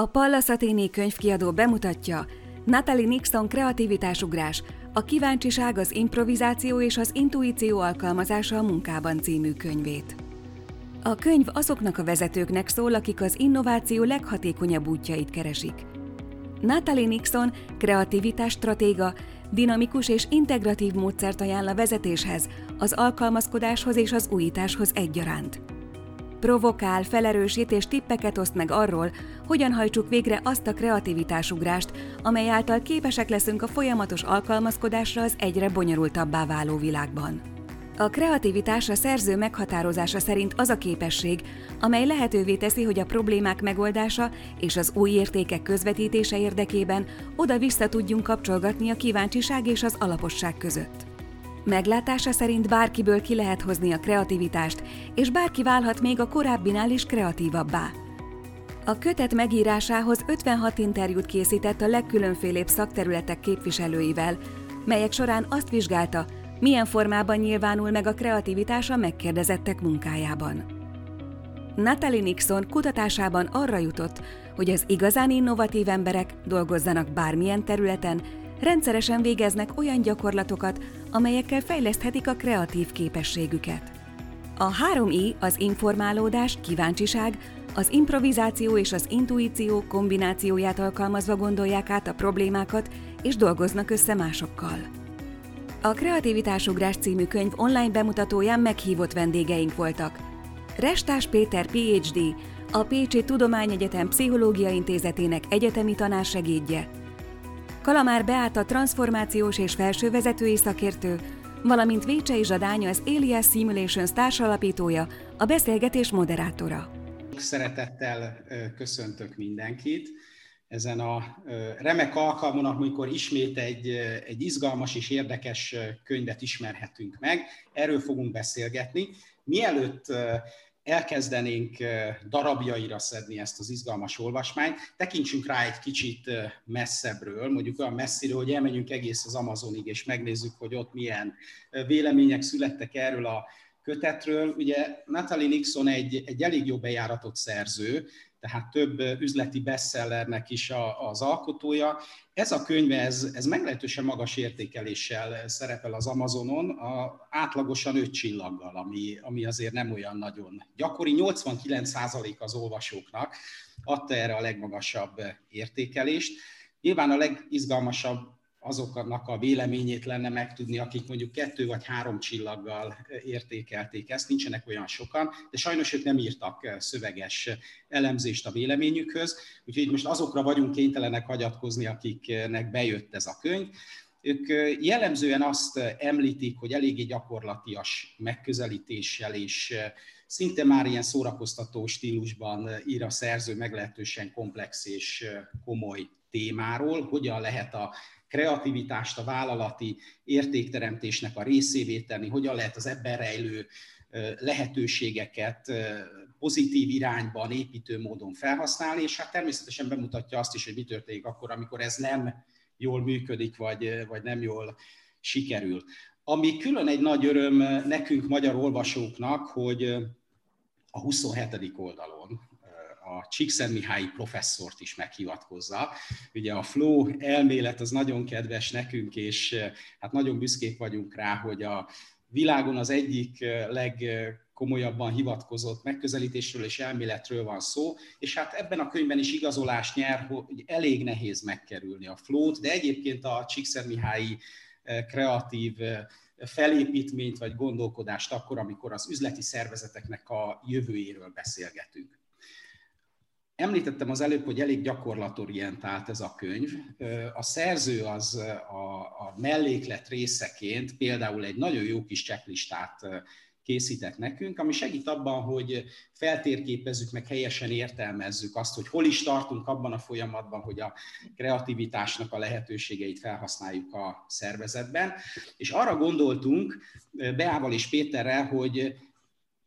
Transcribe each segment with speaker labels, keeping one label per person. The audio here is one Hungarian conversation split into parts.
Speaker 1: A Pallas Athéni könyvkiadó bemutatja Natalie Nixon Kreativitásugrás, a kíváncsiság, az improvizáció és az intuíció alkalmazása a munkában című könyvét. A könyv azoknak a vezetőknek szól, akik az innováció leghatékonyabb útjait keresik. Natalie Nixon kreativitás stratéga, dinamikus és integratív módszert ajánl a vezetéshez, az alkalmazkodáshoz és az újításhoz egyaránt. Provokál, felerősít és tippeket oszt meg arról, hogyan hajtsuk végre azt a kreativitásugrást, amely által képesek leszünk a folyamatos alkalmazkodásra az egyre bonyolultabbá váló világban. A kreativitás a szerző meghatározása szerint az a képesség, amely lehetővé teszi, hogy a problémák megoldása és az új értékek közvetítése érdekében oda-vissza tudjunk kapcsolgatni a kíváncsiság és az alaposság között. Meglátása szerint bárkiből ki lehet hozni a kreativitást, és bárki válhat még a korábbinál is kreatívabbá. A kötet megírásához 56 interjút készített a legkülönfélébb szakterületek képviselőivel, melyek során azt vizsgálta, milyen formában nyilvánul meg a kreativitás a megkérdezettek munkájában. Natalie Nixon kutatásában arra jutott, hogy az igazán innovatív emberek dolgozzanak bármilyen területen, rendszeresen végeznek olyan gyakorlatokat, amelyekkel fejleszthetik a kreatív képességüket. A 3I az informálódás, kíváncsiság, az improvizáció és az intuíció kombinációját alkalmazva gondolják át a problémákat és dolgoznak össze másokkal. A Kreativitásugrás című könyv online bemutatóján meghívott vendégeink voltak. Restás Péter PhD, a Pécsi Tudományegyetem Pszichológia Intézetének egyetemi tanársegédje, Kalamár Beáta transformációs és felsővezetői szakértő, valamint Vécsei Zsadánya az Alias Simulations társalapítója, a beszélgetés moderátora.
Speaker 2: Szeretettel köszöntök mindenkit ezen a remek alkalmon, amikor ismét egy, egy izgalmas és érdekes könyvet ismerhetünk meg. Erről fogunk beszélgetni. Mielőtt elkezdenénk darabjaira szedni ezt az izgalmas olvasmányt, tekintsünk rá egy kicsit messzebbről, mondjuk olyan messziről, hogy elmenjünk egész az Amazonig, és megnézzük, hogy ott milyen vélemények születtek erről a kötetről. Ugye Natalie Nixon egy, egy elég jó bejáratott szerző, tehát több üzleti bestsellernek is a, az alkotója. Ez a könyv, ez, ez meglehetősen magas értékeléssel szerepel az Amazonon, a, átlagosan öt csillaggal, ami, ami azért nem olyan nagyon gyakori. 89% az olvasóknak adta erre a legmagasabb értékelést. Nyilván a legizgalmasabb azoknak a véleményét lenne megtudni, akik mondjuk kettő vagy három csillaggal értékelték ezt, nincsenek olyan sokan, de sajnos ők nem írtak szöveges elemzést a véleményükhöz, úgyhogy most azokra vagyunk kénytelenek hagyatkozni, akiknek bejött ez a könyv. Ők jellemzően azt említik, hogy eléggé gyakorlatias megközelítéssel és szinte már ilyen szórakoztató stílusban ír a szerző meglehetősen komplex és komoly témáról, hogyan lehet a kreativitást a vállalati értékteremtésnek a részévé tenni, hogyan lehet az ebben rejlő lehetőségeket pozitív irányban, építő módon felhasználni, és hát természetesen bemutatja azt is, hogy mi történik akkor, amikor ez nem jól működik, vagy, vagy nem jól sikerül. Ami külön egy nagy öröm nekünk, magyar olvasóknak, hogy a 27. oldalon a Csíkszentmihályi professzort is meghivatkozza. Ugye a flow elmélet az nagyon kedves nekünk, és hát nagyon büszkék vagyunk rá, hogy a világon az egyik legkomolyabban hivatkozott megközelítésről és elméletről van szó, és hát ebben a könyvben is igazolás nyer, hogy elég nehéz megkerülni a flót, de egyébként a Csíkszentmihályi kreatív felépítményt vagy gondolkodást akkor, amikor az üzleti szervezeteknek a jövőjéről beszélgetünk. Említettem az előbb, hogy elég gyakorlatorientált ez a könyv. A szerző az a, a melléklet részeként például egy nagyon jó kis checklistát készített nekünk, ami segít abban, hogy feltérképezzük, meg helyesen értelmezzük azt, hogy hol is tartunk abban a folyamatban, hogy a kreativitásnak a lehetőségeit felhasználjuk a szervezetben. És arra gondoltunk Beával és Péterrel, hogy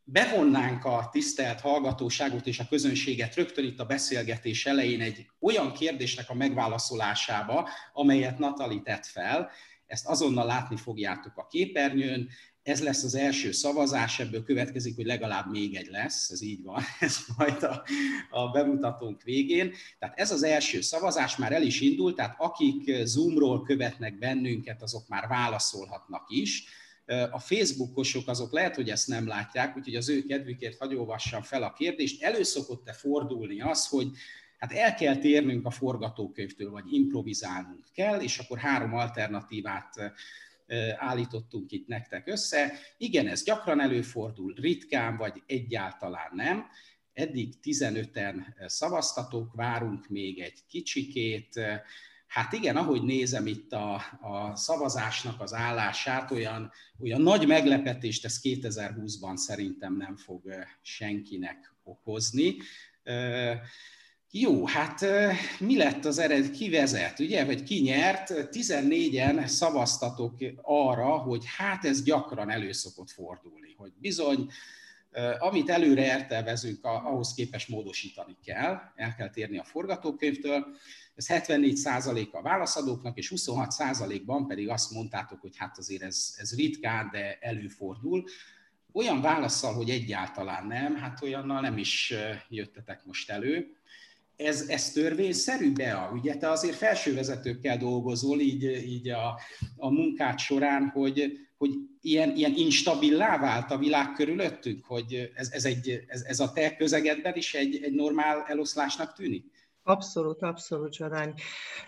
Speaker 2: bevonnánk a tisztelt hallgatóságot és a közönséget rögtön itt a beszélgetés elején egy olyan kérdésnek a megválaszolásába, amelyet Natali tett fel, ezt azonnal látni fogjátok a képernyőn. ez lesz az első szavazás, ebből következik, hogy legalább még egy lesz, ez így van, ez majd a, a bemutatónk végén. Tehát ez az első szavazás már el is indult, tehát akik Zoomról követnek bennünket, azok már válaszolhatnak is. A Facebookosok azok lehet, hogy ezt nem látják, úgyhogy az ő kedvükért hagyolvassam fel a kérdést. Előszokott-e fordulni az, hogy hát el kell térnünk a forgatókönyvtől, vagy improvizálnunk kell, és akkor három alternatívát állítottunk itt nektek össze. Igen, ez gyakran előfordul, ritkán vagy egyáltalán nem. Eddig 15-en szavaztatók, várunk még egy kicsikét. Hát igen, ahogy nézem itt a, a szavazásnak az állását, olyan, olyan nagy meglepetést ez 2020-ban szerintem nem fog senkinek okozni. Jó, hát mi lett az ered, ki vezet, ugye, vagy ki nyert? 14-en szavaztatok arra, hogy hát ez gyakran előszokott fordulni, hogy bizony, amit előre eltervezünk, ahhoz képest módosítani kell, el kell térni a forgatókönyvtől. Ez 74% a válaszadóknak, és 26%-ban pedig azt mondtátok, hogy hát azért ez, ez ritkán, de előfordul. Olyan válaszsal, hogy egyáltalán nem, hát olyannal nem is jöttetek most elő ez, ez törvényszerű, Bea? Ugye te azért felsővezetőkkel dolgozol így, így a, a munkád során, hogy, hogy ilyen, ilyen instabilá vált a világ körülöttünk, hogy ez, ez, egy, ez, ez a te közegedben is egy, egy normál eloszlásnak tűnik?
Speaker 3: Abszolút, abszolút, Zsarány.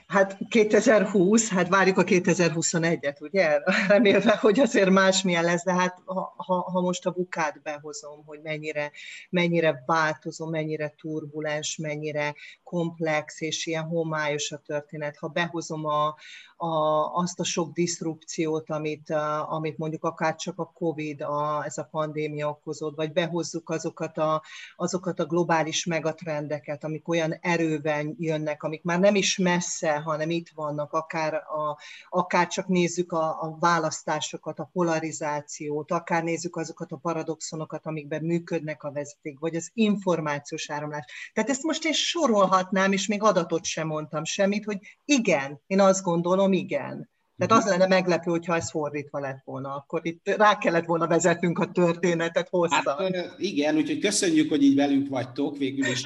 Speaker 3: Hát 2020, hát várjuk a 2021-et, ugye? Remélve, hogy azért másmilyen lesz, de hát ha, ha, ha most a bukát behozom, hogy mennyire, mennyire változó, mennyire turbulens, mennyire komplex és ilyen homályos a történet, ha behozom a, a, azt a sok diszrupciót, amit, a, amit mondjuk akár csak a COVID, a, ez a pandémia okozott, vagy behozzuk azokat a, azokat a globális megatrendeket, amik olyan erőben jönnek, amik már nem is messze, hanem itt vannak, akár, a, akár csak nézzük a, a választásokat, a polarizációt, akár nézzük azokat a paradoxonokat, amikben működnek a vezeték, vagy az információs áramlás. Tehát ezt most én sorolhatnám, és még adatot sem mondtam semmit, hogy igen, én azt gondolom, igen. Tehát az lenne meglepő, hogyha ez fordítva lett volna, akkor itt rá kellett volna vezetnünk a történetet hosszan. Hát,
Speaker 2: igen, úgyhogy köszönjük, hogy így velünk vagytok végül is.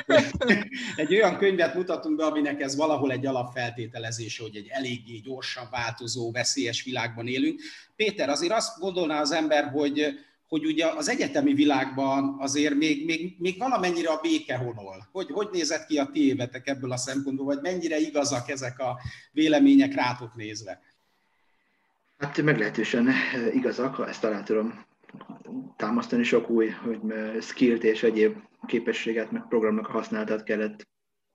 Speaker 2: egy olyan könyvet mutatunk be, aminek ez valahol egy alapfeltételezés, hogy egy eléggé gyorsan változó, veszélyes világban élünk. Péter, azért azt gondolná az ember, hogy hogy ugye az egyetemi világban azért még, még, még valamennyire a béke honol. Hogy, hogy nézett ki a ti évetek ebből a szempontból, vagy mennyire igazak ezek a vélemények rátok nézve?
Speaker 4: Hát meglehetősen igazak, ezt talán tudom támasztani sok új hogy skillt és egyéb képességet, meg programnak a használatát kellett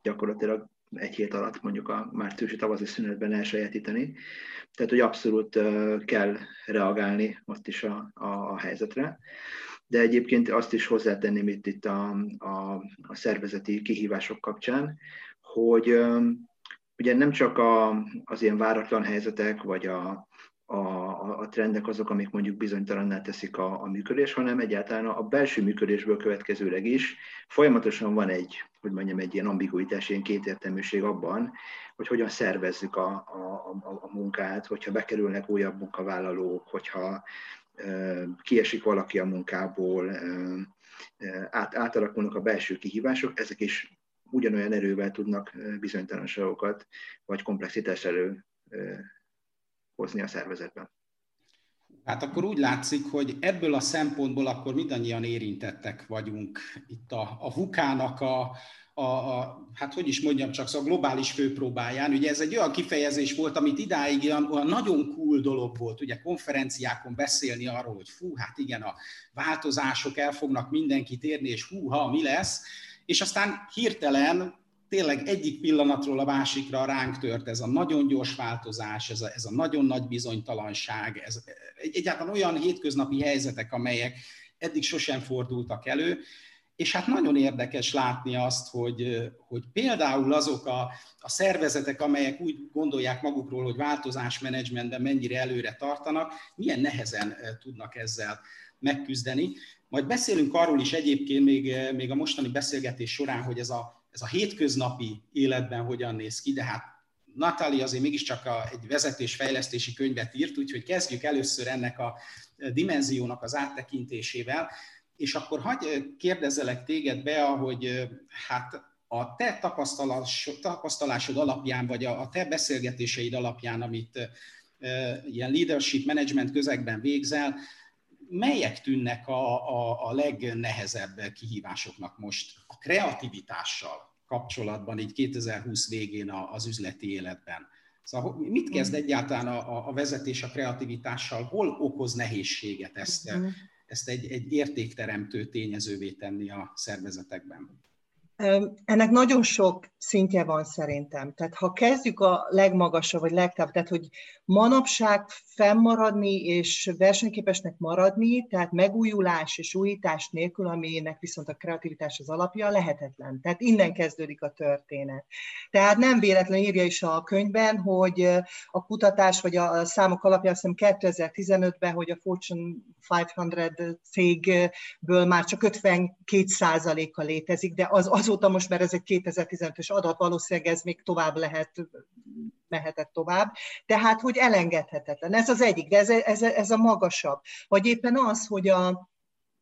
Speaker 4: gyakorlatilag egy hét alatt mondjuk a márciusi tavaszi szünetben elsajátítani. Tehát, hogy abszolút kell reagálni ott is a, a, a helyzetre. De egyébként azt is hozzátenném itt, itt a, a, a szervezeti kihívások kapcsán, hogy ugye nem csak a, az ilyen váratlan helyzetek, vagy a, a, a trendek azok, amik mondjuk bizonytalanná teszik a, a működés, hanem egyáltalán a belső működésből következőleg is. Folyamatosan van egy, hogy mondjam, egy ilyen ambiguitás, ilyen kétértelműség abban, hogy hogyan szervezzük a, a, a, a munkát, hogyha bekerülnek újabb munkavállalók, hogyha e, kiesik valaki a munkából, e, át, átalakulnak a belső kihívások, ezek is ugyanolyan erővel tudnak bizonytalanságokat vagy komplexitást elő hozni a szervezetben.
Speaker 2: Hát akkor úgy látszik, hogy ebből a szempontból akkor mindannyian érintettek vagyunk itt a, a VUKÁnak a, a, a, hát hogy is mondjam, csak szóval globális főpróbáján. Ugye ez egy olyan kifejezés volt, amit idáig olyan, olyan nagyon cool dolog volt, ugye konferenciákon beszélni arról, hogy fú, hát igen, a változások el fognak mindenkit érni, és hú, ha mi lesz, és aztán hirtelen tényleg egyik pillanatról a másikra ránk tört ez a nagyon gyors változás, ez a, ez a nagyon nagy bizonytalanság, ez egyáltalán olyan hétköznapi helyzetek, amelyek eddig sosem fordultak elő, és hát nagyon érdekes látni azt, hogy, hogy például azok a, a szervezetek, amelyek úgy gondolják magukról, hogy változásmenedzsmentben mennyire előre tartanak, milyen nehezen tudnak ezzel megküzdeni. Majd beszélünk arról is egyébként még, még a mostani beszélgetés során, hogy ez a ez a hétköznapi életben hogyan néz ki, de hát Natali azért mégiscsak a, egy vezetésfejlesztési könyvet írt, úgyhogy kezdjük először ennek a dimenziónak az áttekintésével, és akkor hagyj kérdezzelek téged be, hogy hát a te tapasztalásod alapján, vagy a, te beszélgetéseid alapján, amit ilyen leadership management közegben végzel, melyek tűnnek a, a, a legnehezebb kihívásoknak most a kreativitással kapcsolatban, így 2020 végén az üzleti életben? Szóval mit kezd egyáltalán a, a vezetés a kreativitással? Hol okoz nehézséget ezt, mhm. ezt egy, egy értékteremtő tényezővé tenni a szervezetekben?
Speaker 3: Ennek nagyon sok szintje van szerintem. Tehát ha kezdjük a legmagasabb, vagy legtább, tehát hogy manapság fennmaradni és versenyképesnek maradni, tehát megújulás és újítás nélkül, aminek viszont a kreativitás az alapja, lehetetlen. Tehát innen kezdődik a történet. Tehát nem véletlen írja is a könyvben, hogy a kutatás vagy a számok alapján azt hiszem 2015-ben, hogy a Fortune 500 cégből már csak 52%-a létezik, de az azóta most, mert ez egy 2015-ös adat, valószínűleg ez még tovább lehet, mehetett tovább. Tehát, hogy elengedhetetlen. Ez az egyik, de ez, ez, ez a magasabb. Vagy éppen az, hogy a,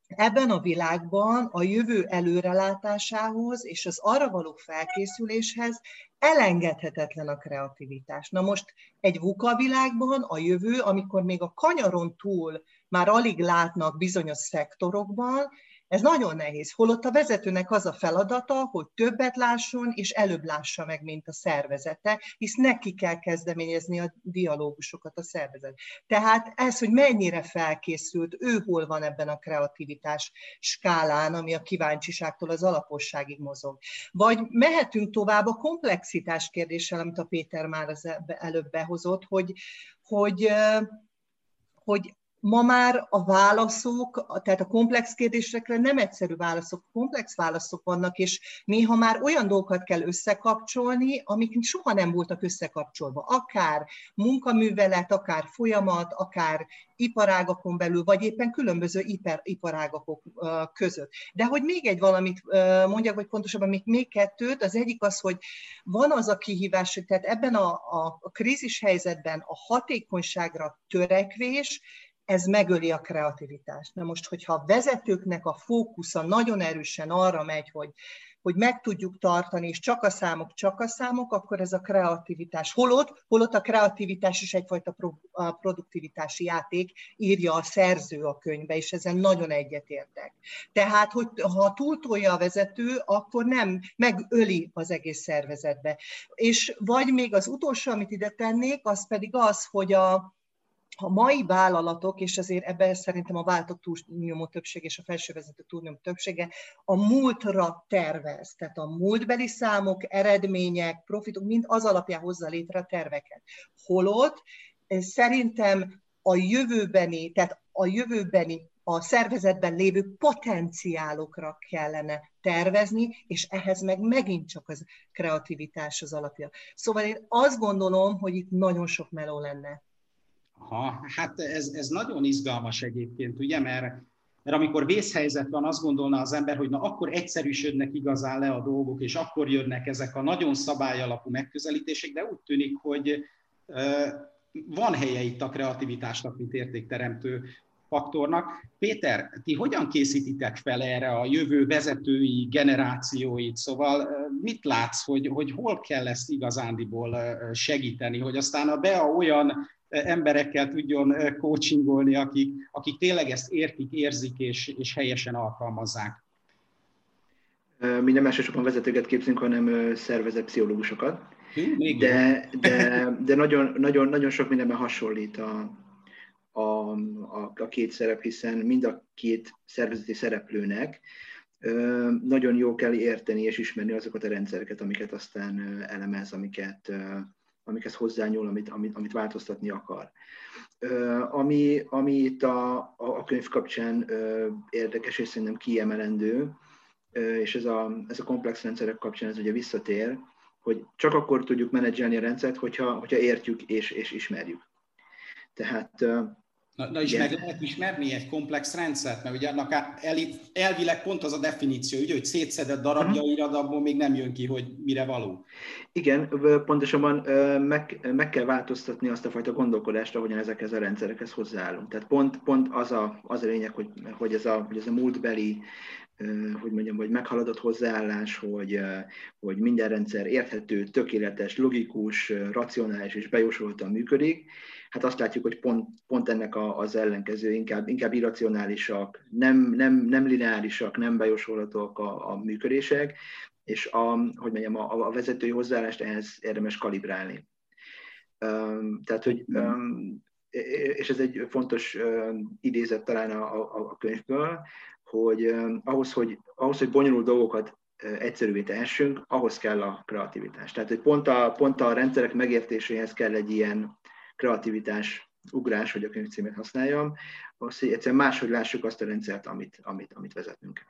Speaker 3: ebben a világban a jövő előrelátásához és az arra való felkészüléshez elengedhetetlen a kreativitás. Na most egy VUCA világban a jövő, amikor még a kanyaron túl már alig látnak bizonyos szektorokban, ez nagyon nehéz. Holott a vezetőnek az a feladata, hogy többet lásson, és előbb lássa meg, mint a szervezete, hisz neki kell kezdeményezni a dialógusokat a szervezet. Tehát ez, hogy mennyire felkészült, ő hol van ebben a kreativitás skálán, ami a kíváncsiságtól az alaposságig mozog. Vagy mehetünk tovább a komplexitás kérdéssel, amit a Péter már az előbb behozott, hogy, hogy hogy ma már a válaszok, tehát a komplex kérdésekre nem egyszerű válaszok, komplex válaszok vannak, és néha már olyan dolgokat kell összekapcsolni, amik soha nem voltak összekapcsolva. Akár munkaművelet, akár folyamat, akár iparágakon belül, vagy éppen különböző ipar, iparágakok között. De hogy még egy valamit mondjak, vagy pontosabban még, még kettőt, az egyik az, hogy van az a kihívás, hogy tehát ebben a, a, a krízis helyzetben a hatékonyságra törekvés, ez megöli a kreativitást. Na most, hogyha a vezetőknek a fókusza nagyon erősen arra megy, hogy, hogy meg tudjuk tartani, és csak a számok, csak a számok, akkor ez a kreativitás. Holott, holott a kreativitás is egyfajta pro, a produktivitási játék, írja a szerző a könyvbe, és ezen nagyon egyetértek. Tehát, hogy ha túltolja a vezető, akkor nem, megöli az egész szervezetbe. És vagy még az utolsó, amit ide tennék, az pedig az, hogy a, a mai vállalatok, és azért ebben szerintem a váltok túlnyomó többség és a felsővezető túlnyomó többsége a múltra tervez. Tehát a múltbeli számok, eredmények, profitok, mind az alapján hozza létre terveket. Holott eh, szerintem a jövőbeni, tehát a jövőbeni a szervezetben lévő potenciálokra kellene tervezni, és ehhez meg megint csak az kreativitás az alapja. Szóval én azt gondolom, hogy itt nagyon sok meló lenne.
Speaker 2: Aha, hát ez, ez nagyon izgalmas egyébként, ugye, mert, mert amikor vészhelyzet van, azt gondolna az ember, hogy na akkor egyszerűsödnek igazán le a dolgok, és akkor jönnek ezek a nagyon szabályalapú megközelítések, de úgy tűnik, hogy van helye itt a kreativitásnak, mint értékteremtő faktornak. Péter, ti hogyan készítitek fel erre a jövő vezetői generációit? Szóval mit látsz, hogy, hogy hol kell ezt igazándiból segíteni, hogy aztán a BEA olyan emberekkel tudjon coachingolni, akik, akik tényleg ezt értik, érzik és, és helyesen alkalmazzák.
Speaker 4: Mi nem elsősorban vezetőket képzünk, hanem szervezett pszichológusokat. De, de, de nagyon, nagyon, nagyon sok mindenben hasonlít a, a, a, a két szerep, hiszen mind a két szervezeti szereplőnek nagyon jó kell érteni és ismerni azokat a rendszereket, amiket aztán elemez, amiket amikhez hozzányúl, amit, amit, amit változtatni akar. Ami, ami itt a, a könyv kapcsán érdekes és szerintem kiemelendő, és ez a, ez a komplex rendszerek kapcsán ez ugye visszatér, hogy csak akkor tudjuk menedzselni a rendszert, hogyha, hogyha értjük és, és ismerjük. Tehát
Speaker 2: Na, na és meg lehet ismerni egy komplex rendszert, mert ugye annak elvileg pont az a definíció, ugye, hogy szétszedett darabjaira, de abból még nem jön ki, hogy mire való.
Speaker 4: Igen, pontosabban meg, meg kell változtatni azt a fajta gondolkodást, ahogyan ezekhez a rendszerekhez hozzáállunk. Tehát pont, pont az, a, az a lényeg, hogy, hogy, ez a, hogy ez a múltbeli hogy mondjam, hogy meghaladott hozzáállás, hogy, hogy minden rendszer érthető, tökéletes, logikus, racionális és bejósoltan működik, hát azt látjuk, hogy pont, pont ennek a, az ellenkező, inkább, inkább irracionálisak, nem, nem, nem lineárisak, nem bejósolhatóak a, a működések, és a, hogy mondjam, a, a vezetői hozzáállást ehhez érdemes kalibrálni. Tehát, hogy um, és ez egy fontos idézet talán a, a, a könyvből, hogy ahhoz, hogy, ahhoz, hogy bonyolult dolgokat egyszerűvé tehessünk, ahhoz kell a kreativitás. Tehát, hogy pont a, pont a rendszerek megértéséhez kell egy ilyen kreativitás ugrás, hogy a könyv címét használjam, az, hogy egyszerűen máshogy lássuk azt a rendszert, amit, amit, amit vezetnünk.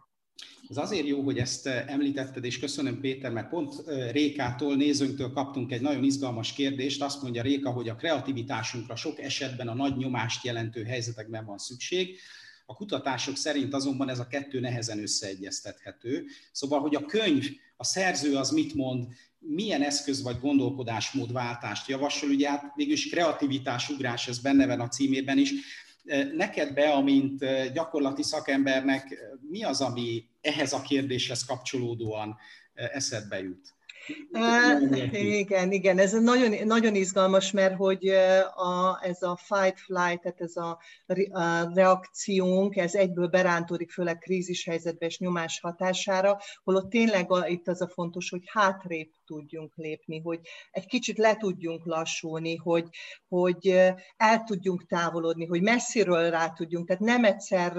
Speaker 2: Ez azért jó, hogy ezt említetted, és köszönöm Péter, mert pont Rékától, nézőnktől kaptunk egy nagyon izgalmas kérdést. Azt mondja Réka, hogy a kreativitásunkra sok esetben a nagy nyomást jelentő helyzetekben van szükség. A kutatások szerint azonban ez a kettő nehezen összeegyeztethető. Szóval, hogy a könyv, a szerző az mit mond, milyen eszköz vagy gondolkodásmódváltást javasol, ugye hát végülis kreativitás ugrás, ez benne van a címében is. Neked be, amint gyakorlati szakembernek, mi az, ami ehhez a kérdéshez kapcsolódóan eszedbe jut?
Speaker 3: Igen, igen, ez nagyon, nagyon izgalmas, mert hogy a, ez a fight-flight, tehát ez a, a reakciónk, ez egyből berántódik, főleg krízis helyzetben és nyomás hatására, holott tényleg a, itt az a fontos, hogy hátrébb tudjunk lépni, hogy egy kicsit le tudjunk lassulni, hogy, hogy el tudjunk távolodni, hogy messziről rá tudjunk, tehát nem egyszer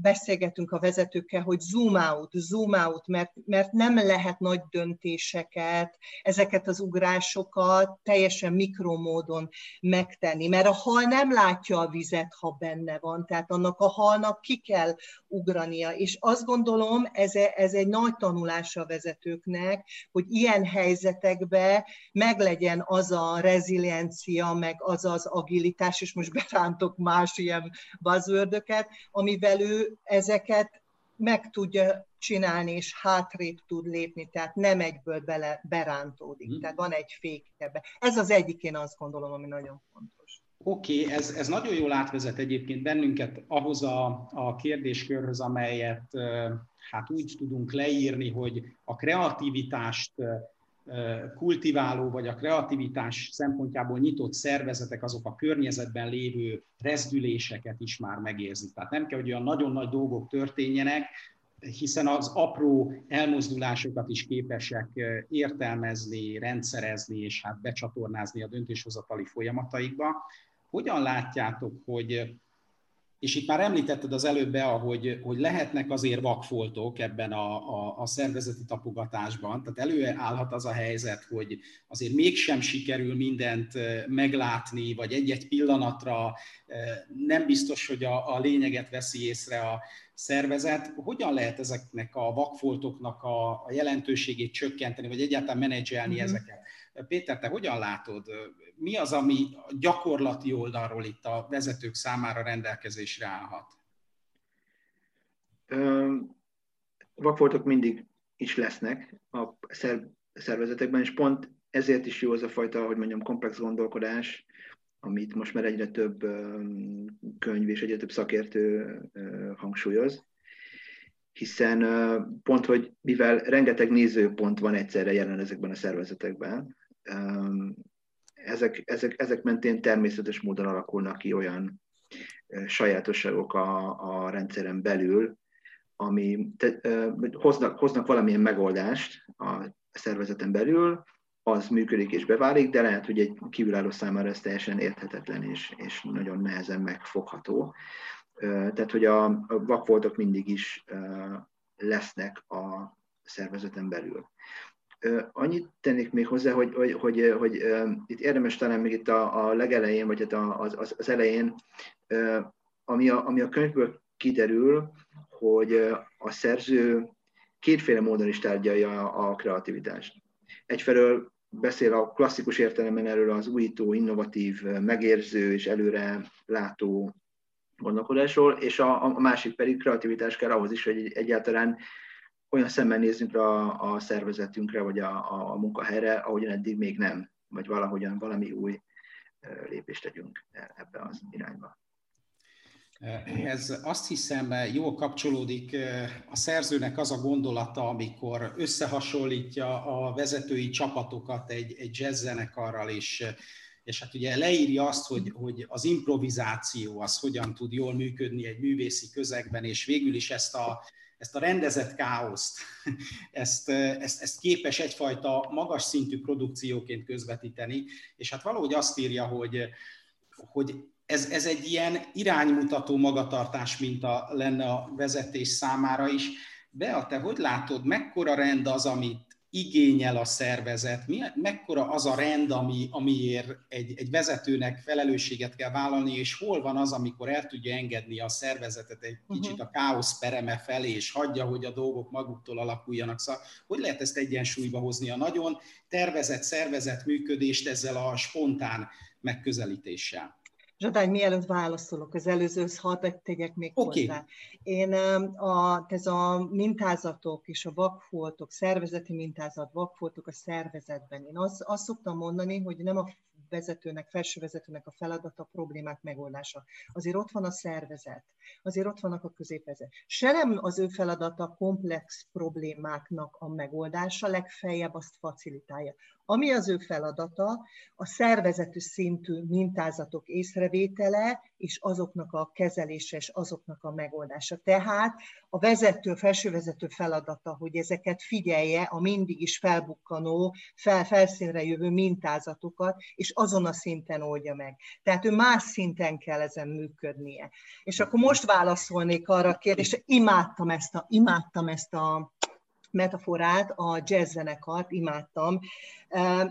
Speaker 3: beszélgetünk a vezetőkkel, hogy zoom out, zoom out, mert, mert nem lehet nagy döntéseket, ezeket az ugrásokat teljesen mikromódon megtenni, mert a hal nem látja a vizet, ha benne van, tehát annak a halnak ki kell ugrania, és azt gondolom, ez, ez egy nagy tanulás a vezetőknek, hogy ilyen helyzetekben meglegyen az a reziliencia, meg az az agilitás, és most berántok más ilyen buzzwordöket, amivel ő ezeket meg tudja csinálni, és hátrébb tud lépni, tehát nem egyből bele, berántódik. Hmm. Tehát van egy fék ebbe. Ez az egyik, én azt gondolom, ami nagyon fontos.
Speaker 2: Oké, okay, ez, ez nagyon jól átvezet egyébként bennünket ahhoz a, a kérdéskörhöz, amelyet hát úgy tudunk leírni, hogy a kreativitást kultiváló, vagy a kreativitás szempontjából nyitott szervezetek azok a környezetben lévő rezdüléseket is már megérzik. Tehát nem kell, hogy olyan nagyon nagy dolgok történjenek, hiszen az apró elmozdulásokat is képesek értelmezni, rendszerezni és hát becsatornázni a döntéshozatali folyamataikba. Hogyan látjátok, hogy és itt már említetted az előbb be, hogy, hogy lehetnek azért vakfoltok ebben a, a, a szervezeti tapogatásban, tehát előállhat az a helyzet, hogy azért mégsem sikerül mindent meglátni, vagy egy-egy pillanatra nem biztos, hogy a, a lényeget veszi észre a szervezet. Hogyan lehet ezeknek a vakfoltoknak a, a jelentőségét csökkenteni, vagy egyáltalán menedzselni mm-hmm. ezeket? Péter, te hogyan látod? Mi az, ami gyakorlati oldalról itt a vezetők számára rendelkezésre állhat?
Speaker 4: Vakfoltok mindig is lesznek a szervezetekben, és pont ezért is jó az a fajta, hogy mondjam, komplex gondolkodás, amit most már egyre több könyv és egyre több szakértő hangsúlyoz, hiszen pont, hogy mivel rengeteg nézőpont van egyszerre jelen ezekben a szervezetekben, ezek, ezek, ezek mentén természetes módon alakulnak ki olyan sajátosságok a, a rendszeren belül, ami te, hoznak, hoznak valamilyen megoldást a szervezeten belül, az működik és beválik, de lehet, hogy egy kívülálló számára ez teljesen érthetetlen és, és nagyon nehezen megfogható. Tehát, hogy a vakvoltok mindig is lesznek a szervezeten belül. Annyit tennék még hozzá, hogy, hogy, hogy, hogy itt érdemes talán még itt a, a legelején, vagy hát az, az, az elején, ami a, ami a könyvből kiderül, hogy a szerző kétféle módon is tárgyalja a kreativitást. Egyfelől beszél a klasszikus értelemben erről az újító, innovatív, megérző és előre látó gondolkodásról, és a, a másik pedig kreativitás kell ahhoz is, hogy egyáltalán olyan szemmel nézzünk a, a szervezetünkre, vagy a, a munkahelyre, ahogyan eddig még nem, vagy valahogyan valami új lépést tegyünk ebbe az irányba.
Speaker 2: Ez azt hiszem jól kapcsolódik a szerzőnek az a gondolata, amikor összehasonlítja a vezetői csapatokat egy, egy jazz zenekarral, és, és hát ugye leírja azt, hogy, hogy az improvizáció az hogyan tud jól működni egy művészi közegben, és végül is ezt a, ezt a rendezett káoszt, ezt, ezt, ezt képes egyfajta magas szintű produkcióként közvetíteni, és hát valahogy azt írja, hogy, hogy ez, ez egy ilyen iránymutató magatartás minta lenne a vezetés számára is. Bea, te hogy látod, mekkora rend az, amit igényel a szervezet, mi, mekkora az a rend, ami, amiért egy, egy vezetőnek felelősséget kell vállalni, és hol van az, amikor el tudja engedni a szervezetet egy uh-huh. kicsit a káosz pereme felé, és hagyja, hogy a dolgok maguktól alakuljanak. Szóval hogy lehet ezt egyensúlyba hozni a nagyon tervezett szervezet működést ezzel a spontán megközelítéssel?
Speaker 3: Zsadány, mielőtt válaszolok, az előzőhöz hadd tegyek még okay. hozzá. Én a, ez a mintázatok és a vakfoltok, szervezeti mintázat, vakfoltok a szervezetben, én azt, azt szoktam mondani, hogy nem a vezetőnek, felső vezetőnek a feladata a problémák megoldása. Azért ott van a szervezet, azért ott vannak a középvezet. Se nem az ő feladata komplex problémáknak a megoldása, legfeljebb azt facilitálja. Ami az ő feladata, a szervezetű szintű mintázatok észrevétele, és azoknak a kezelése, és azoknak a megoldása. Tehát a vezető, felsővezető feladata, hogy ezeket figyelje a mindig is felbukkanó, fel, felszínre jövő mintázatokat, és azon a szinten oldja meg. Tehát ő más szinten kell ezen működnie. És akkor most válaszolnék arra a kérdésre, imádtam ezt a, imádtam ezt a metaforát, a jazz zenekart imádtam.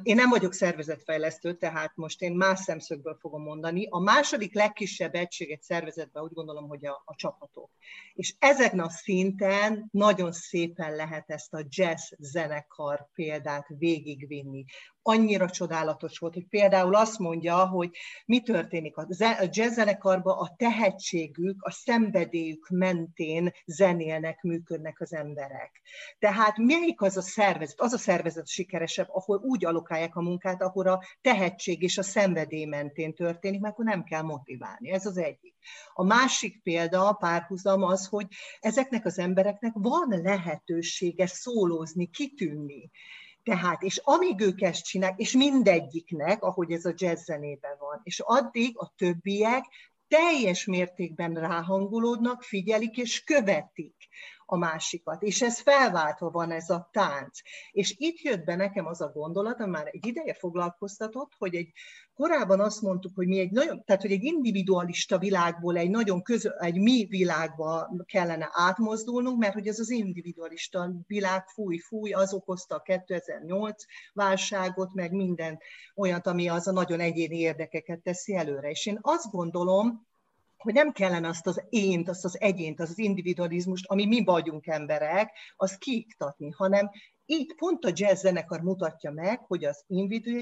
Speaker 3: Én nem vagyok szervezetfejlesztő, tehát most én más szemszögből fogom mondani. A második legkisebb egység egy szervezetben úgy gondolom, hogy a, a csapatok. És ezen a szinten nagyon szépen lehet ezt a jazz zenekar példát végigvinni annyira csodálatos volt, hogy például azt mondja, hogy mi történik a jazzzenekarban, a tehetségük, a szenvedélyük mentén zenélnek, működnek az emberek. Tehát melyik az a szervezet, az a szervezet sikeresebb, ahol úgy alokálják a munkát, ahol a tehetség és a szenvedély mentén történik, mert akkor nem kell motiválni. Ez az egyik. A másik példa, a párhuzam az, hogy ezeknek az embereknek van lehetősége szólózni, kitűnni. Tehát, és amíg ők ezt csinálják, és mindegyiknek, ahogy ez a jazz zenében van, és addig a többiek teljes mértékben ráhangolódnak, figyelik és követik a másikat. És ez felváltva van ez a tánc. És itt jött be nekem az a gondolat, ami már egy ideje foglalkoztatott, hogy egy korábban azt mondtuk, hogy mi egy nagyon, tehát hogy egy individualista világból egy nagyon közö, egy mi világba kellene átmozdulnunk, mert hogy ez az individualista világ fúj, fúj, az okozta a 2008 válságot, meg minden olyat, ami az a nagyon egyéni érdekeket teszi előre. És én azt gondolom, hogy nem kellene azt az ént, azt az egyént, az az individualizmust, ami mi vagyunk emberek, azt kiiktatni, hanem itt pont a jazz zenekar mutatja meg, hogy az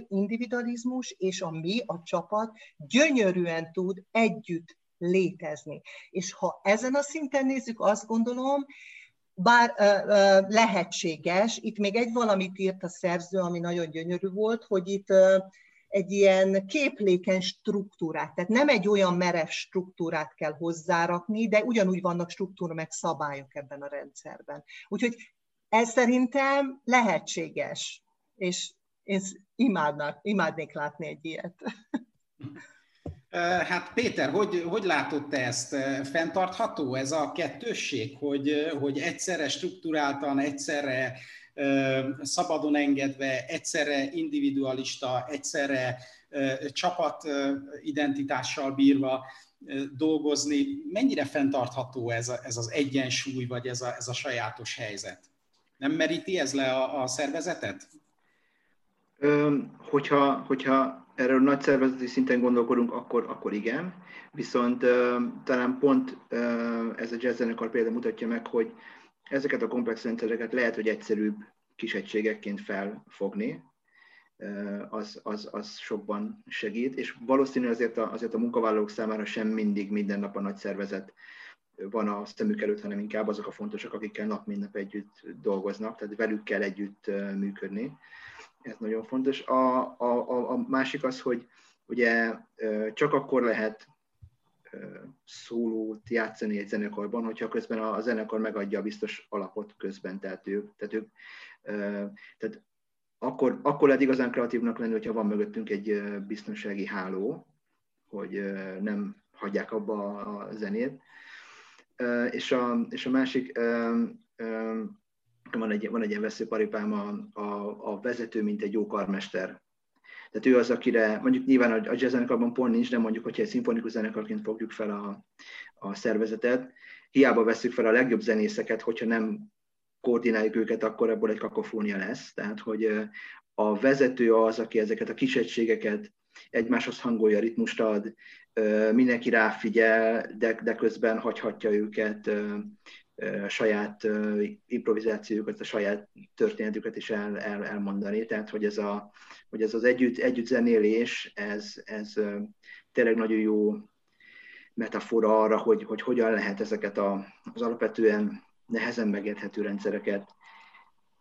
Speaker 3: individualizmus és a mi, a csapat gyönyörűen tud együtt létezni. És ha ezen a szinten nézzük, azt gondolom, bár ö, ö, lehetséges, itt még egy valamit írt a szerző, ami nagyon gyönyörű volt, hogy itt ö, egy ilyen képlékeny struktúrát, tehát nem egy olyan merev struktúrát kell hozzárakni, de ugyanúgy vannak struktúra meg szabályok ebben a rendszerben. Úgyhogy ez szerintem lehetséges, és én imádnak, imádnék látni egy ilyet.
Speaker 2: Hát Péter, hogy, hogy látod te ezt? Fentartható ez a kettősség, hogy, hogy egyszerre struktúráltan, egyszerre szabadon engedve, egyszerre individualista, egyszerre csapat identitással bírva dolgozni. Mennyire fenntartható ez, a, ez az egyensúly, vagy ez a, ez a sajátos helyzet? Nem meríti ez le a, a szervezetet?
Speaker 4: Hogyha, hogyha erről nagy szervezeti szinten gondolkodunk, akkor, akkor igen. Viszont talán pont ez a jazz zenekar példa mutatja meg, hogy ezeket a komplex rendszereket lehet, hogy egyszerűbb kis egységekként felfogni, az, az, az sokban segít, és valószínű azért a, azért a munkavállalók számára sem mindig minden nap a nagy szervezet van a szemük előtt, hanem inkább azok a fontosak, akikkel nap mint nap együtt dolgoznak, tehát velük kell együtt működni. Ez nagyon fontos. A, a, a másik az, hogy ugye csak akkor lehet szólót játszani egy zenekarban, hogyha közben a zenekar megadja a biztos alapot közben, tehát ők, tehát, ők, tehát akkor, akkor lehet igazán kreatívnak lenni, hogyha van mögöttünk egy biztonsági háló, hogy nem hagyják abba a zenét. És a, és a másik, van egy, van egy ilyen veszőparipám, a, a, a vezető, mint egy jó karmester. Tehát ő az, akire, mondjuk nyilván a jazz zenekarban pont nincs, de mondjuk, hogyha egy szimfonikus zenekarként fogjuk fel a, a szervezetet, hiába veszük fel a legjobb zenészeket, hogyha nem koordináljuk őket, akkor ebből egy kakofónia lesz. Tehát, hogy a vezető az, aki ezeket a kis egységeket egymáshoz hangolja, ritmust ad, mindenki ráfigyel, de, de közben hagyhatja őket a saját improvizációjukat, a saját történetüket is el, el, elmondani. Tehát, hogy ez, a, hogy ez az együtt, együtt zenélés, ez, ez tényleg nagyon jó metafora arra, hogy, hogy hogyan lehet ezeket a, az alapvetően nehezen megérthető rendszereket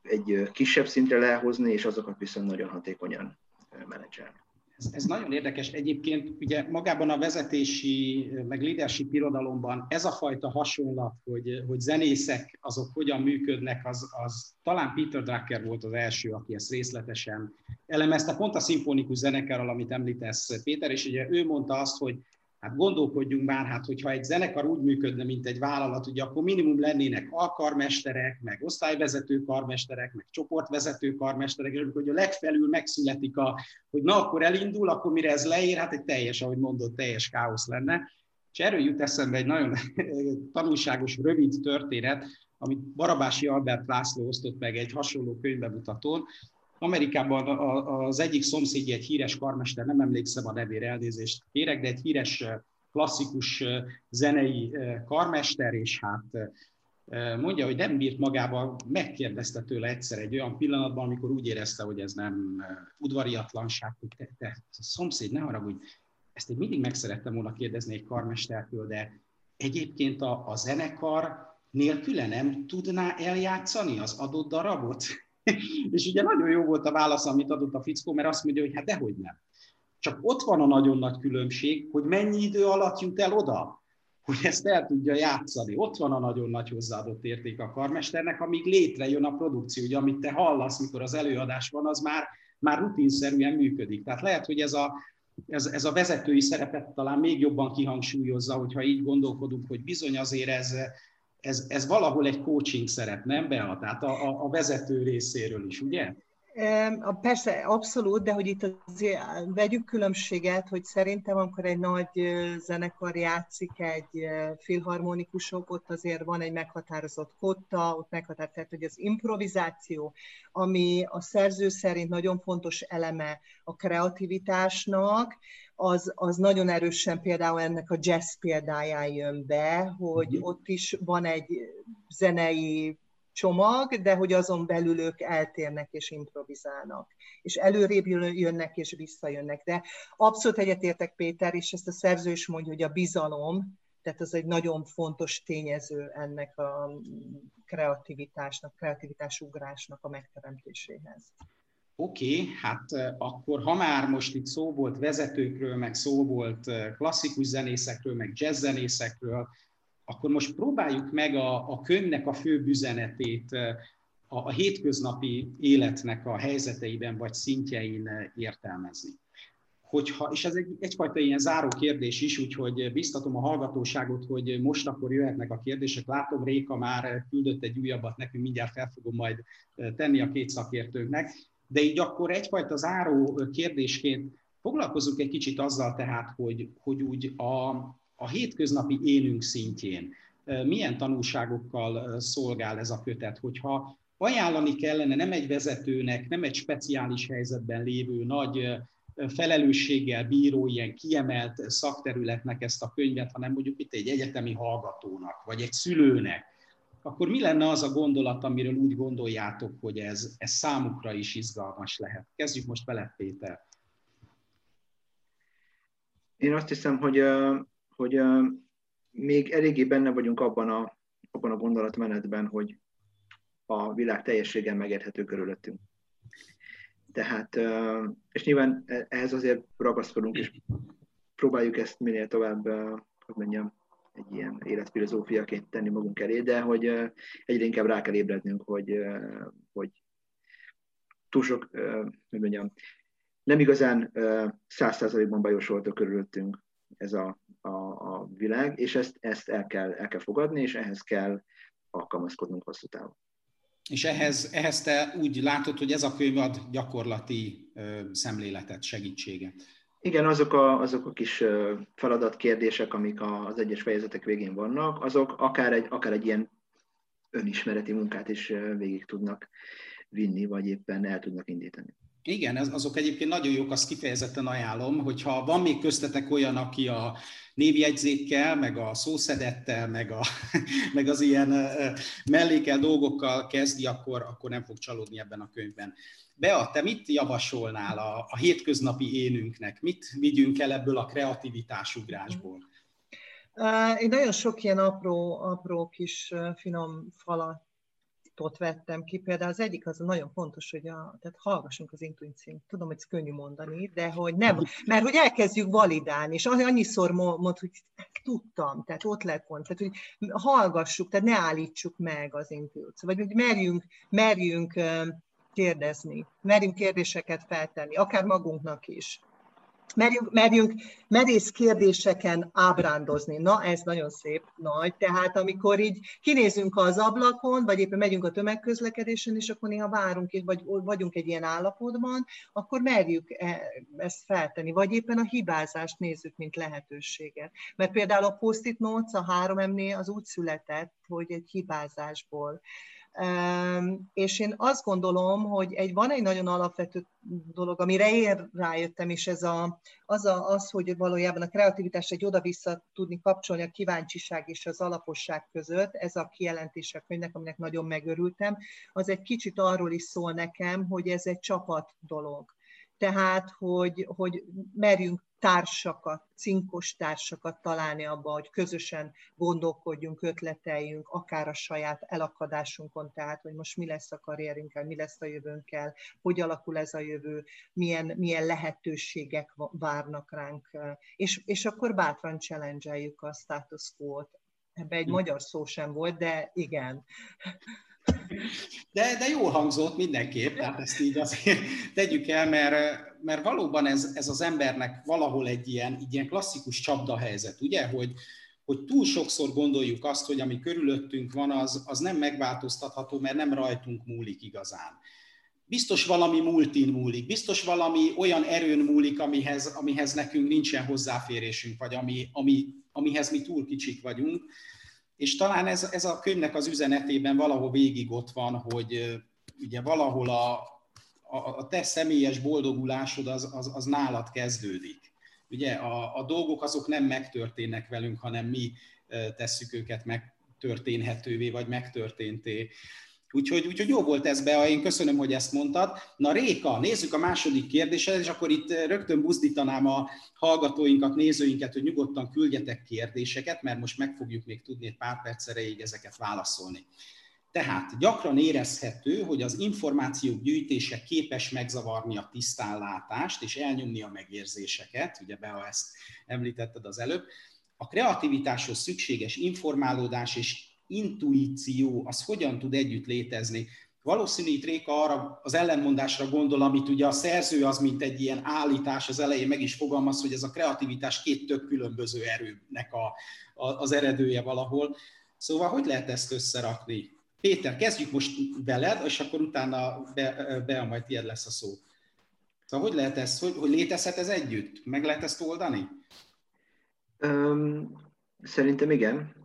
Speaker 4: egy kisebb szintre lehozni, és azokat viszont nagyon hatékonyan menedzselni.
Speaker 2: Ez, ez nagyon érdekes. Egyébként ugye magában a vezetési, meg leadership irodalomban ez a fajta hasonlat, hogy, hogy zenészek azok hogyan működnek, az, az talán Peter Drucker volt az első, aki ezt részletesen elemezte, pont a szimfonikus zenekarral, amit említesz Péter, és ugye ő mondta azt, hogy hát gondolkodjunk már, hát hogyha egy zenekar úgy működne, mint egy vállalat, ugye akkor minimum lennének alkarmesterek, meg osztályvezető karmesterek, meg csoportvezető karmesterek, és hogy a legfelül megszületik a, hogy na akkor elindul, akkor mire ez leér, hát egy teljes, ahogy mondott, teljes káosz lenne. És erről jut eszembe egy nagyon tanulságos, rövid történet, amit Barabási Albert László osztott meg egy hasonló könyvbemutatón, Amerikában az egyik szomszédja egy híres karmester, nem emlékszem a nevére, elnézést kérek, de egy híres klasszikus zenei karmester, és hát mondja, hogy nem bírt magába, megkérdezte tőle egyszer egy olyan pillanatban, amikor úgy érezte, hogy ez nem udvariatlanság, hogy te, te szomszéd, ne haragudj, ezt én mindig meg szerettem volna kérdezni egy karmestertől, de egyébként a, a zenekar nélküle nem tudná eljátszani az adott darabot? És ugye nagyon jó volt a válasz, amit adott a fickó, mert azt mondja, hogy hát dehogy nem. Csak ott van a nagyon nagy különbség, hogy mennyi idő alatt jut el oda, hogy ezt el tudja játszani. Ott van a nagyon nagy hozzáadott érték a karmesternek, amíg létrejön a produkció. Ugye, amit te hallasz, mikor az előadás van, az már, már rutinszerűen működik. Tehát lehet, hogy ez a, ez, ez a vezetői szerepet talán még jobban kihangsúlyozza, hogyha így gondolkodunk, hogy bizony azért ez, ez, ez valahol egy coaching szerep, nem Bea? Tehát a, a, a vezető részéről is, ugye?
Speaker 3: Persze, abszolút, de hogy itt azért vegyük különbséget, hogy szerintem, amikor egy nagy zenekar játszik, egy filharmonikusok, ott azért van egy meghatározott kotta, ott meghatározott, tehát hogy az improvizáció, ami a szerző szerint nagyon fontos eleme a kreativitásnak, az, az nagyon erősen például ennek a jazz példáján jön be, hogy uh-huh. ott is van egy zenei csomag, de hogy azon belül ők eltérnek és improvizálnak. És előrébb jönnek és visszajönnek. De abszolút egyetértek Péter, és ezt a szerző is mondja, hogy a bizalom, tehát az egy nagyon fontos tényező ennek a kreativitásnak, kreativitásugrásnak a megteremtéséhez.
Speaker 2: Oké, okay, hát akkor ha már most itt szó volt vezetőkről, meg szó volt klasszikus zenészekről, meg jazzzenészekről, akkor most próbáljuk meg a, a könyvnek a fő üzenetét a, a hétköznapi életnek a helyzeteiben vagy szintjein értelmezni. Hogyha, és ez egy, egyfajta ilyen záró kérdés is, úgyhogy biztatom a hallgatóságot, hogy most akkor jöhetnek a kérdések. Látom, Réka már küldött egy újabbat nekünk, mindjárt fel fogom majd tenni a két szakértőnknek. De így akkor egyfajta záró kérdésként foglalkozunk egy kicsit azzal tehát, hogy, hogy úgy a, a hétköznapi élünk szintjén milyen tanulságokkal szolgál ez a kötet, hogyha ajánlani kellene nem egy vezetőnek, nem egy speciális helyzetben lévő nagy felelősséggel bíró, ilyen kiemelt szakterületnek ezt a könyvet, hanem mondjuk itt egy egyetemi hallgatónak, vagy egy szülőnek, akkor mi lenne az a gondolat, amiről úgy gondoljátok, hogy ez, ez számukra is izgalmas lehet? Kezdjük most vele, Péter.
Speaker 4: Én azt hiszem, hogy, hogy még eléggé benne vagyunk abban a, abban a gondolatmenetben, hogy a világ teljességen megérthető körülöttünk. Tehát, és nyilván e, ehhez azért ragaszkodunk, és próbáljuk ezt minél tovább, hogy mondjam, egy ilyen életfilozófiaként tenni magunk elé, de hogy egyre inkább rá kell ébrednünk, hogy, hogy túl sok, hogy mondjam, nem igazán száz százalékban bajosolta körülöttünk ez a, a, a világ, és ezt, ezt el, kell, el kell fogadni, és ehhez kell alkalmazkodnunk hosszú távon.
Speaker 2: És ehhez, ehhez te úgy látod, hogy ez a könyv ad gyakorlati szemléletet, segítséget.
Speaker 4: Igen, azok a, azok a kis feladatkérdések, amik az egyes fejezetek végén vannak, azok akár egy, akár egy ilyen önismereti munkát is végig tudnak vinni, vagy éppen el tudnak indítani.
Speaker 2: Igen, ez, azok egyébként nagyon jók, azt kifejezetten ajánlom, hogyha van még köztetek olyan, aki a névjegyzékkel, meg a szószedettel, meg, a, meg az ilyen mellékel dolgokkal kezdi, akkor, akkor nem fog csalódni ebben a könyvben. Bea, te mit javasolnál a, a hétköznapi énünknek? Mit vigyünk el ebből a kreativitásugrásból?
Speaker 3: Én nagyon sok ilyen apró, apró kis finom falat ott vettem ki. Például az egyik az nagyon fontos, hogy a, tehát hallgassunk az intuíciót. Tudom, hogy ez könnyű mondani, de hogy nem, mert hogy elkezdjük validálni, és annyiszor mond, hogy tudtam, tehát ott lett pont, tehát hogy hallgassuk, tehát ne állítsuk meg az intuíciót, vagy hogy merjünk, merjünk kérdezni, merjünk kérdéseket feltenni, akár magunknak is merjünk, merjünk merész kérdéseken ábrándozni. Na, ez nagyon szép, nagy. Tehát amikor így kinézünk az ablakon, vagy éppen megyünk a tömegközlekedésen, és akkor néha várunk, vagy vagyunk egy ilyen állapotban, akkor merjük e, ezt feltenni. Vagy éppen a hibázást nézzük, mint lehetőséget. Mert például a post-it notes a 3M-nél az úgy született, hogy egy hibázásból és én azt gondolom, hogy egy, van egy nagyon alapvető dolog, amire én rájöttem, és ez a, az, a, az, hogy valójában a kreativitás egy oda-vissza tudni kapcsolni a kíváncsiság és az alaposság között, ez a kijelentése a könyvnek, aminek nagyon megörültem, az egy kicsit arról is szól nekem, hogy ez egy csapat dolog. Tehát, hogy, hogy merjünk társakat, cinkos társakat találni abba, hogy közösen gondolkodjunk, ötleteljünk, akár a saját elakadásunkon, tehát, hogy most mi lesz a karrierünkkel, mi lesz a jövőnkkel, hogy alakul ez a jövő, milyen, milyen lehetőségek várnak ránk, és, és akkor bátran challenge a status quo-t. Ebbe egy hm. magyar szó sem volt, de igen.
Speaker 2: De, de jól hangzott mindenképp, tehát ezt így azért tegyük el, mert, mert valóban ez, ez az embernek valahol egy ilyen, egy ilyen klasszikus csapdahelyzet, ugye, hogy, hogy túl sokszor gondoljuk azt, hogy ami körülöttünk van, az, az nem megváltoztatható, mert nem rajtunk múlik igazán. Biztos valami múltin múlik, biztos valami olyan erőn múlik, amihez, amihez nekünk nincsen hozzáférésünk, vagy ami, ami, amihez mi túl kicsik vagyunk és talán ez, ez a könyvnek az üzenetében valahol végig ott van, hogy ugye valahol a, a, a te személyes boldogulásod az, az, az nálad kezdődik. Ugye a, a dolgok azok nem megtörténnek velünk, hanem mi tesszük őket megtörténhetővé, vagy megtörténté. Úgyhogy, úgyhogy jó volt ez be, én köszönöm, hogy ezt mondtad. Na Réka, nézzük a második kérdéset, és akkor itt rögtön buzdítanám a hallgatóinkat, nézőinket, hogy nyugodtan küldjetek kérdéseket, mert most meg fogjuk még tudni egy pár perc erejéig ezeket válaszolni. Tehát gyakran érezhető, hogy az információk gyűjtése képes megzavarni a tisztánlátást és elnyomni a megérzéseket, ugye Bea ezt említetted az előbb. A kreativitáshoz szükséges informálódás és intuíció, az hogyan tud együtt létezni. Valószínű itt Réka arra az ellenmondásra gondol, amit ugye a szerző az, mint egy ilyen állítás az elején meg is fogalmaz, hogy ez a kreativitás két tök különböző erőnek a, a, az eredője valahol. Szóval hogy lehet ezt összerakni? Péter, kezdjük most veled, és akkor utána be, be majd tiéd lesz a szó. Szóval hogy lehet ez, hogy, hogy létezhet ez együtt? Meg lehet ezt oldani?
Speaker 4: Um, szerintem igen.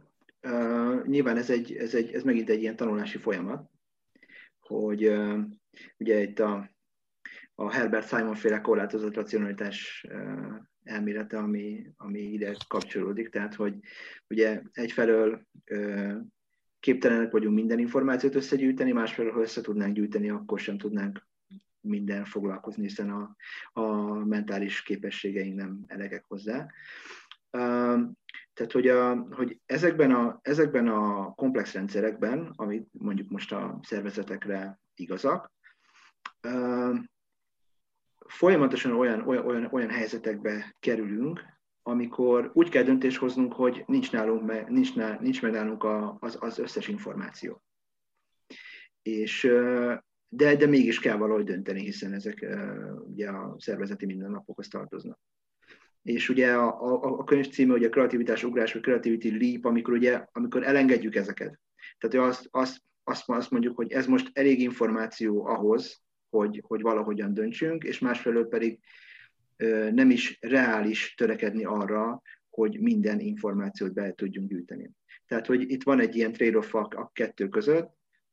Speaker 4: Uh, nyilván ez, egy, ez, egy, ez megint egy ilyen tanulási folyamat, hogy uh, ugye itt a, a Herbert Simon féle korlátozott racionalitás uh, elmélete, ami, ami ide kapcsolódik, tehát hogy ugye egyfelől uh, képtelenek vagyunk minden információt összegyűjteni, másfelől, ha össze tudnánk gyűjteni, akkor sem tudnánk minden foglalkozni, hiszen a, a mentális képességeink nem elegek hozzá. Tehát, hogy, a, hogy ezekben, a, ezekben a komplex rendszerekben, amit mondjuk most a szervezetekre igazak, folyamatosan olyan, olyan, olyan, helyzetekbe kerülünk, amikor úgy kell döntést hoznunk, hogy nincs, nálunk nincs, nincs meg nálunk a, az, az összes információ. És, de, de mégis kell valahogy dönteni, hiszen ezek ugye a szervezeti mindennapokhoz tartoznak. És ugye a, a, a könyv címe, ugye a kreativitás ugrás, vagy creativity leap, amikor ugye, amikor elengedjük ezeket. Tehát azt, azt, azt, azt mondjuk, hogy ez most elég információ ahhoz, hogy, hogy valahogyan döntsünk, és másfelől pedig nem is reális törekedni arra, hogy minden információt be tudjunk gyűjteni. Tehát, hogy itt van egy ilyen trade-off a kettő között,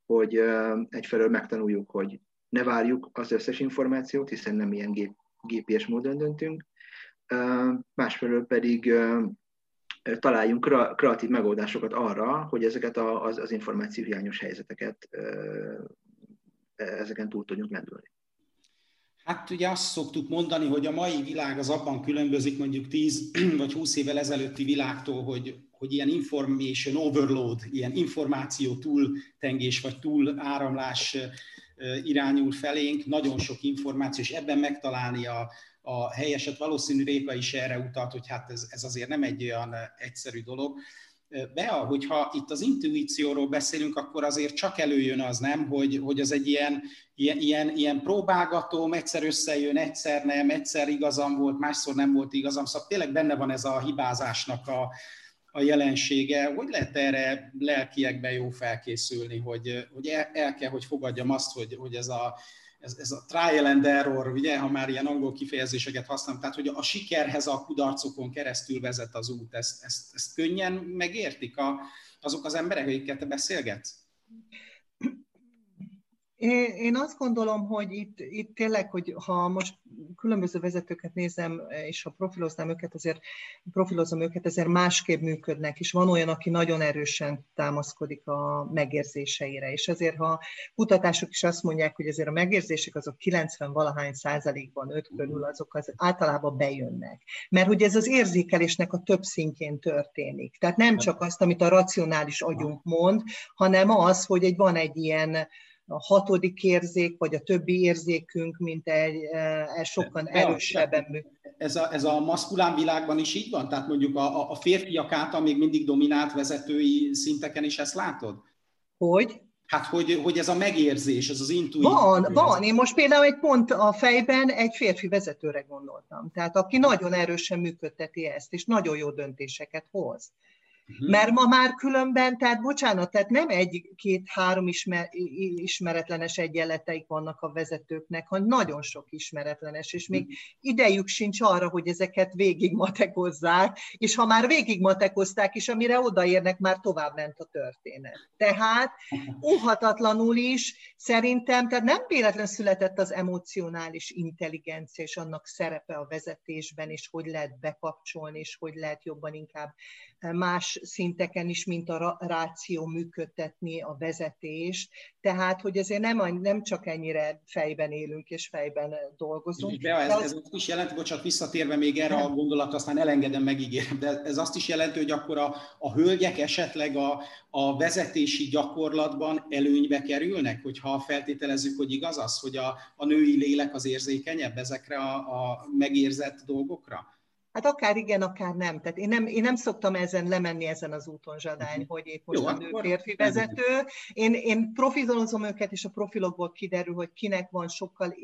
Speaker 4: hogy egyfelől megtanuljuk, hogy ne várjuk az összes információt, hiszen nem ilyen gép, gépies módon döntünk, másfelől pedig találjunk kreatív megoldásokat arra, hogy ezeket az, az információhiányos helyzeteket ezeken túl tudjunk lendülni.
Speaker 2: Hát ugye azt szoktuk mondani, hogy a mai világ az abban különbözik mondjuk 10 vagy 20 évvel ezelőtti világtól, hogy, hogy ilyen information overload, ilyen információ túltengés vagy túl áramlás irányul felénk, nagyon sok információ, és ebben megtalálni a, a helyeset. Valószínű Réka is erre utalt, hogy hát ez, ez azért nem egy olyan egyszerű dolog. Bea, hogyha itt az intuícióról beszélünk, akkor azért csak előjön az, nem, hogy, hogy az egy ilyen, ilyen, ilyen, ilyen próbálgatóm, egyszer összejön, egyszer nem, egyszer igazam volt, másszor nem volt igazam, szóval tényleg benne van ez a hibázásnak a, a jelensége. Hogy lehet erre lelkiekben jó felkészülni, hogy, hogy el, el kell, hogy fogadjam azt, hogy, hogy ez a ez, ez a trial and error, ugye, ha már ilyen angol kifejezéseket használom, tehát hogy a sikerhez a kudarcokon keresztül vezet az út, ezt, ezt, ezt könnyen megértik a, azok az emberek, akikkel te beszélgetsz?
Speaker 3: Én azt gondolom, hogy itt, itt tényleg, hogy ha most különböző vezetőket nézem, és ha profiloznám őket, azért profilozom őket, ezért másképp működnek, és van olyan, aki nagyon erősen támaszkodik a megérzéseire, és azért, ha kutatások is azt mondják, hogy azért a megérzések azok 90-valahány százalékban, 5 körül, azok az általában bejönnek. Mert hogy ez az érzékelésnek a több szintjén történik. Tehát nem csak azt, amit a racionális agyunk mond, hanem az, hogy egy, van egy ilyen a hatodik érzék, vagy a többi érzékünk, mint egy, egy sokkal erősebben működik.
Speaker 2: Ez a, ez a maszkulán világban is így van? Tehát mondjuk a, a férfiak által még mindig dominált vezetői szinteken is ezt látod?
Speaker 3: Hogy?
Speaker 2: Hát, hogy, hogy ez a megérzés, ez az intuíció.
Speaker 3: Van, van. Én most például egy pont a fejben egy férfi vezetőre gondoltam. Tehát aki nagyon erősen működteti ezt, és nagyon jó döntéseket hoz. Uh-huh. Mert ma már különben, tehát bocsánat, tehát nem egy-két-három ismer, ismeretlenes egyenleteik vannak a vezetőknek, hanem nagyon sok ismeretlenes, és még idejük sincs arra, hogy ezeket végigmatekozzák, és ha már végigmatekozták is, amire odaérnek, már tovább ment a történet. Tehát óhatatlanul is szerintem, tehát nem véletlen született az emocionális intelligencia és annak szerepe a vezetésben, és hogy lehet bekapcsolni, és hogy lehet jobban inkább más szinteken is, mint a ráció működtetni a vezetést, tehát, hogy azért nem, nem csak ennyire fejben élünk és fejben dolgozunk.
Speaker 2: Be, ez, az... ez azt is jelenti, bocsánat, visszatérve még erre a gondolatra, aztán elengedem, megígérem, de ez azt is jelenti, hogy akkor a, a hölgyek esetleg a, a vezetési gyakorlatban előnybe kerülnek, hogyha feltételezzük, hogy igaz az, hogy a, a női lélek az érzékenyebb ezekre a, a megérzett dolgokra?
Speaker 3: Hát akár igen, akár nem. Tehát én nem, én nem szoktam ezen lemenni ezen az úton zsadány, uh-huh. hogy épp most Jó, a nő férfi vezető. Én, én profilozom őket, és a profilokból kiderül, hogy kinek van sokkal,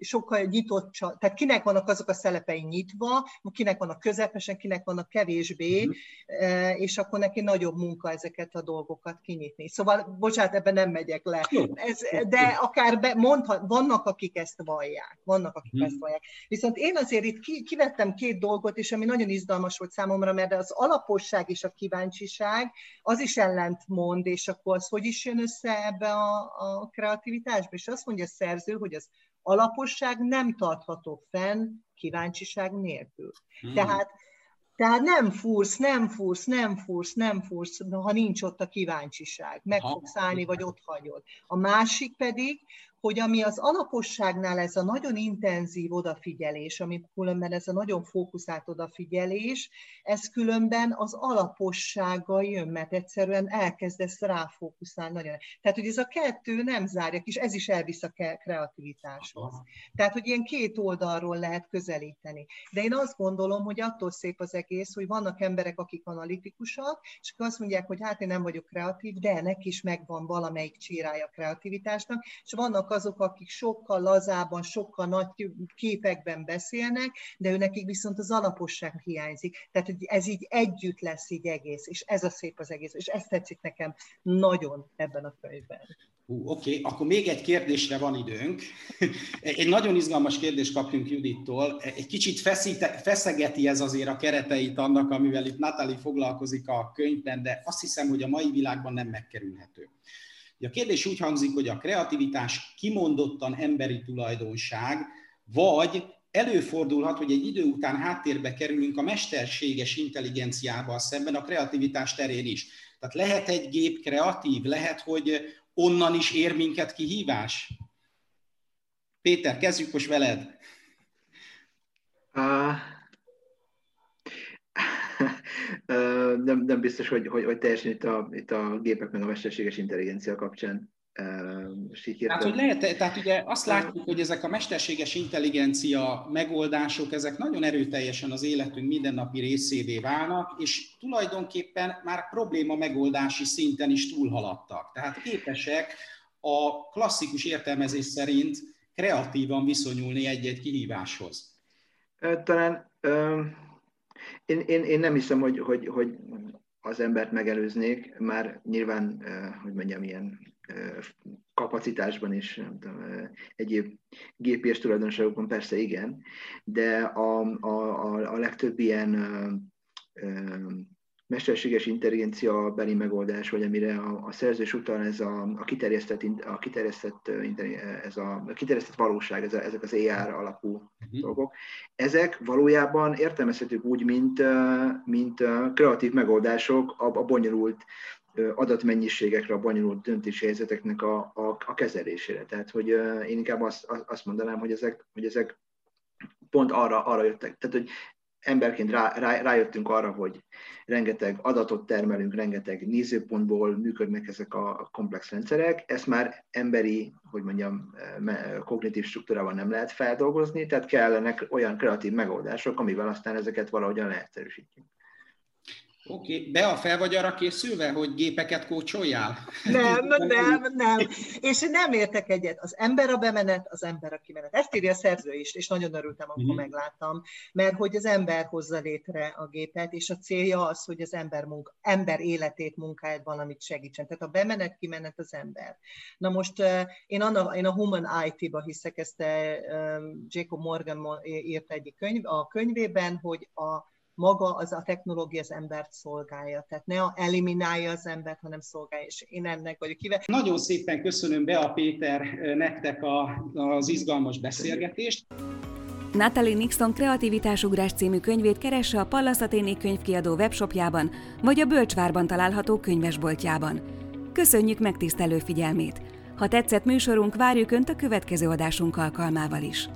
Speaker 3: sokkal nyitott, tehát kinek vannak azok a szelepei nyitva, kinek vannak közepesen, kinek vannak kevésbé, uh-huh. és akkor neki nagyobb munka ezeket a dolgokat kinyitni. Szóval, bocsánat, ebben nem megyek le. Ez, de akár be, mondhat, vannak, akik ezt vallják. Vannak, akik uh-huh. ezt vallják. Viszont én azért itt ki, kivettem két dolgot, volt, és ami nagyon izgalmas volt számomra, mert az alaposság és a kíváncsiság, az is ellent mond, és akkor az hogy is jön össze ebbe a, a kreativitásba? És azt mondja a szerző, hogy az alaposság nem tartható fenn kíváncsiság nélkül. Hmm. Tehát Tehát nem fúrsz, nem fúrsz, nem fúrsz, nem fúrsz, ha nincs ott a kíváncsiság. Meg fogsz állni, vagy ott hagyod. A másik pedig, hogy ami az alaposságnál ez a nagyon intenzív odafigyelés, ami különben ez a nagyon fókuszált odafigyelés, ez különben az alapossággal jön, mert egyszerűen elkezdesz ráfókuszálni nagyon. Tehát, hogy ez a kettő nem zárja, és ez is elvisz a kreativitáshoz. Tehát, hogy ilyen két oldalról lehet közelíteni. De én azt gondolom, hogy attól szép az egész, hogy vannak emberek, akik analitikusak, és azt mondják, hogy hát én nem vagyok kreatív, de neki is megvan valamelyik csírája a kreativitásnak, és vannak azok, akik sokkal lazában, sokkal nagy képekben beszélnek, de ő nekik viszont az alaposság hiányzik. Tehát ez így együtt lesz így egész, és ez a szép az egész, és ez tetszik nekem nagyon ebben a könyvben.
Speaker 2: Oké, okay. akkor még egy kérdésre van időnk. Egy nagyon izgalmas kérdést kaptunk Judittól. Egy kicsit feszíte, feszegeti ez azért a kereteit annak, amivel itt Natali foglalkozik a könyvben, de azt hiszem, hogy a mai világban nem megkerülhető. A kérdés úgy hangzik, hogy a kreativitás kimondottan emberi tulajdonság, vagy előfordulhat, hogy egy idő után háttérbe kerülünk a mesterséges intelligenciával szemben a kreativitás terén is. Tehát lehet egy gép kreatív, lehet, hogy onnan is ér minket kihívás? Péter, kezdjük most veled. Uh,
Speaker 4: nem, nem biztos, hogy, hogy, hogy teljesen itt a, itt a gépek meg a mesterséges intelligencia kapcsán
Speaker 2: tehát, hogy lehet, tehát ugye azt látjuk, hogy ezek a mesterséges intelligencia megoldások, ezek nagyon erőteljesen az életünk mindennapi részévé válnak, és tulajdonképpen már probléma megoldási szinten is túlhaladtak. Tehát képesek a klasszikus értelmezés szerint kreatívan viszonyulni egy-egy kihíváshoz.
Speaker 4: Talán én, én, én nem hiszem, hogy, hogy, hogy az embert megelőznék, már nyilván, hogy mondjam, ilyen kapacitásban és nem tudom, egyéb gépés tulajdonságokon persze igen, de a, a, a legtöbb ilyen mesterséges intelligencia beli megoldás, vagy amire a, a szerzős utal, ez a, a kiterjesztett, a kiterjesztett, ez a, a kiterjesztett valóság, ez a, ezek az AR alapú uh-huh. dolgok, ezek valójában értelmezhetők úgy, mint, mint kreatív megoldások a, a bonyolult adatmennyiségekre, a bonyolult döntési helyzeteknek a, a, a kezelésére. Tehát, hogy én inkább azt, azt mondanám, hogy ezek, hogy ezek pont arra, arra jöttek. Tehát, hogy emberként rá, rá, rájöttünk arra, hogy rengeteg adatot termelünk, rengeteg nézőpontból működnek ezek a komplex rendszerek. Ezt már emberi, hogy mondjam, kognitív struktúrában nem lehet feldolgozni, tehát kellenek olyan kreatív megoldások, amivel aztán ezeket valahogyan leegyszerűsítjük.
Speaker 2: Oké, okay. be a fel vagy arra készülve, hogy gépeket kócsoljál?
Speaker 3: Nem, nem, nem. És nem értek egyet. Az ember a bemenet, az ember a kimenet. Ezt írja a szerző is, és nagyon örültem, amikor uh-huh. megláttam, mert hogy az ember hozza létre a gépet, és a célja az, hogy az ember, munka, ember életét, munkáját valamit segítsen. Tehát a bemenet, kimenet az ember. Na most én, anna, én a Human IT-ba hiszek, ezt Jacob Morgan írt egyik könyv, a könyvében, hogy a maga az a technológia az embert szolgálja. Tehát ne eliminálja az embert, hanem szolgálja, és én ennek vagyok kive.
Speaker 2: Nagyon szépen köszönöm be a Péter nektek a, az izgalmas beszélgetést.
Speaker 1: Natalie Nixon Kreativitásugrás című könyvét keresse a Pallas Athéné könyvkiadó webshopjában, vagy a Bölcsvárban található könyvesboltjában. Köszönjük megtisztelő figyelmét! Ha tetszett műsorunk, várjuk Önt a következő adásunk alkalmával is.